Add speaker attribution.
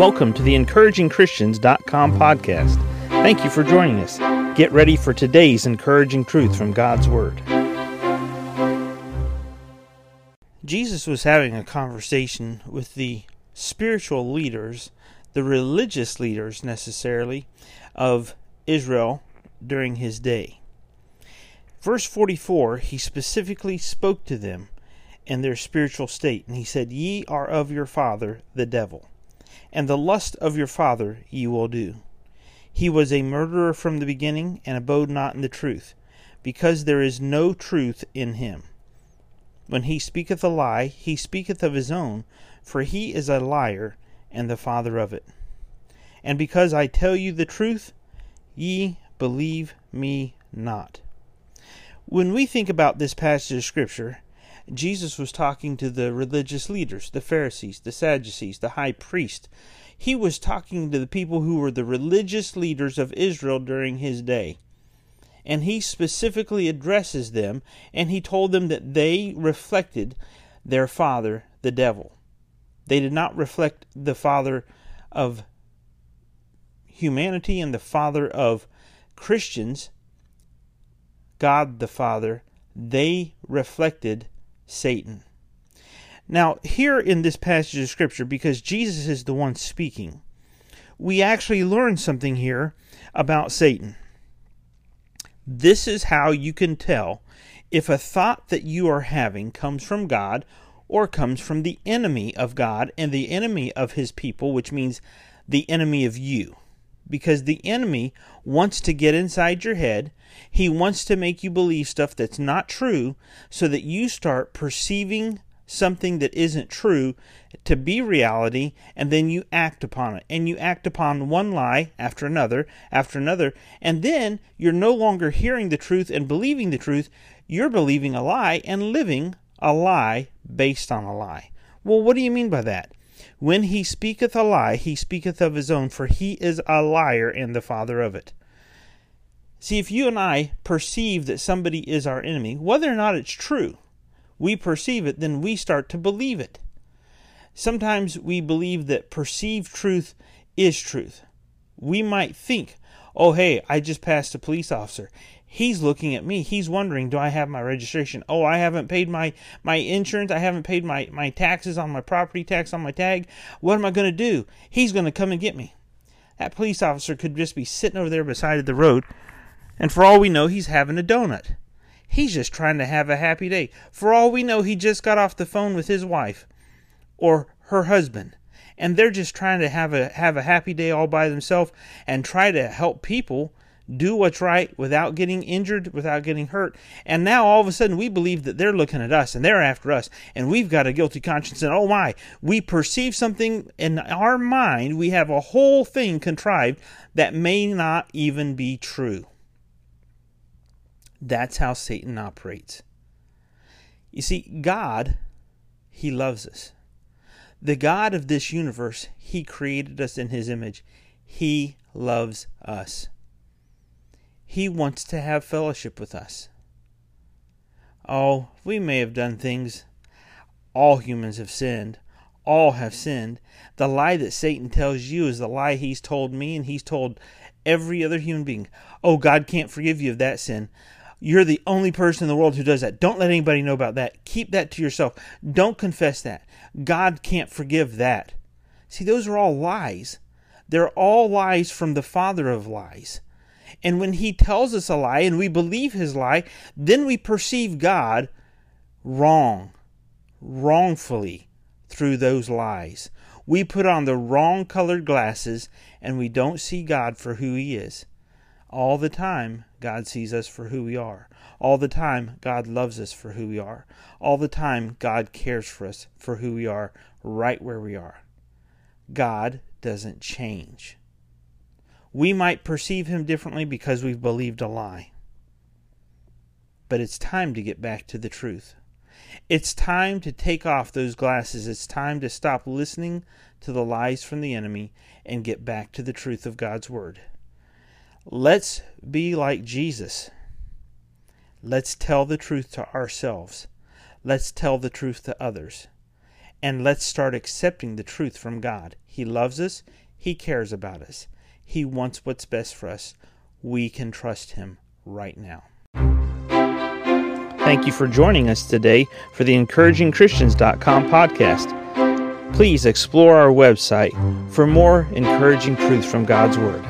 Speaker 1: Welcome to the encouragingchristians.com podcast. Thank you for joining us. Get ready for today's encouraging truth from God's Word. Jesus was having a conversation with the spiritual leaders, the religious leaders necessarily, of Israel during his day. Verse 44, he specifically spoke to them and their spiritual state, and he said, Ye are of your father, the devil and the lust of your father ye will do. He was a murderer from the beginning, and abode not in the truth, because there is no truth in him. When he speaketh a lie, he speaketh of his own, for he is a liar, and the father of it. And because I tell you the truth, ye believe me not. When we think about this passage of Scripture, Jesus was talking to the religious leaders, the Pharisees, the Sadducees, the high priest. He was talking to the people who were the religious leaders of Israel during his day. And he specifically addresses them, and he told them that they reflected their father, the devil. They did not reflect the father of humanity and the father of Christians, God the Father. They reflected Satan. Now, here in this passage of Scripture, because Jesus is the one speaking, we actually learn something here about Satan. This is how you can tell if a thought that you are having comes from God or comes from the enemy of God and the enemy of his people, which means the enemy of you. Because the enemy wants to get inside your head. He wants to make you believe stuff that's not true so that you start perceiving something that isn't true to be reality and then you act upon it. And you act upon one lie after another after another and then you're no longer hearing the truth and believing the truth. You're believing a lie and living a lie based on a lie. Well what do you mean by that when he speaketh a lie he speaketh of his own for he is a liar and the father of it See, if you and I perceive that somebody is our enemy, whether or not it's true, we perceive it, then we start to believe it. Sometimes we believe that perceived truth is truth. We might think, oh, hey, I just passed a police officer. He's looking at me. He's wondering, do I have my registration? Oh, I haven't paid my, my insurance. I haven't paid my, my taxes on my property tax on my tag. What am I going to do? He's going to come and get me. That police officer could just be sitting over there beside the road and for all we know, he's having a donut. He's just trying to have a happy day. For all we know, he just got off the phone with his wife or her husband. And they're just trying to have a have a happy day all by themselves and try to help people do what's right without getting injured, without getting hurt. And now all of a sudden we believe that they're looking at us and they're after us and we've got a guilty conscience and oh my, we perceive something in our mind, we have a whole thing contrived that may not even be true. That's how Satan operates. You see, God, He loves us. The God of this universe, He created us in His image. He loves us. He wants to have fellowship with us. Oh, we may have done things. All humans have sinned. All have sinned. The lie that Satan tells you is the lie he's told me and he's told every other human being. Oh, God can't forgive you of that sin. You're the only person in the world who does that. Don't let anybody know about that. Keep that to yourself. Don't confess that. God can't forgive that. See, those are all lies. They're all lies from the father of lies. And when he tells us a lie and we believe his lie, then we perceive God wrong, wrongfully through those lies. We put on the wrong colored glasses and we don't see God for who he is. All the time, God sees us for who we are. All the time, God loves us for who we are. All the time, God cares for us for who we are, right where we are. God doesn't change. We might perceive him differently because we've believed a lie. But it's time to get back to the truth. It's time to take off those glasses. It's time to stop listening to the lies from the enemy and get back to the truth of God's Word. Let's be like Jesus. Let's tell the truth to ourselves. Let's tell the truth to others. and let's start accepting the truth from God. He loves us, He cares about us, He wants what's best for us. We can trust Him right now. Thank you for joining us today for the encouragingchristians.com podcast. Please explore our website for more encouraging truths from God's Word.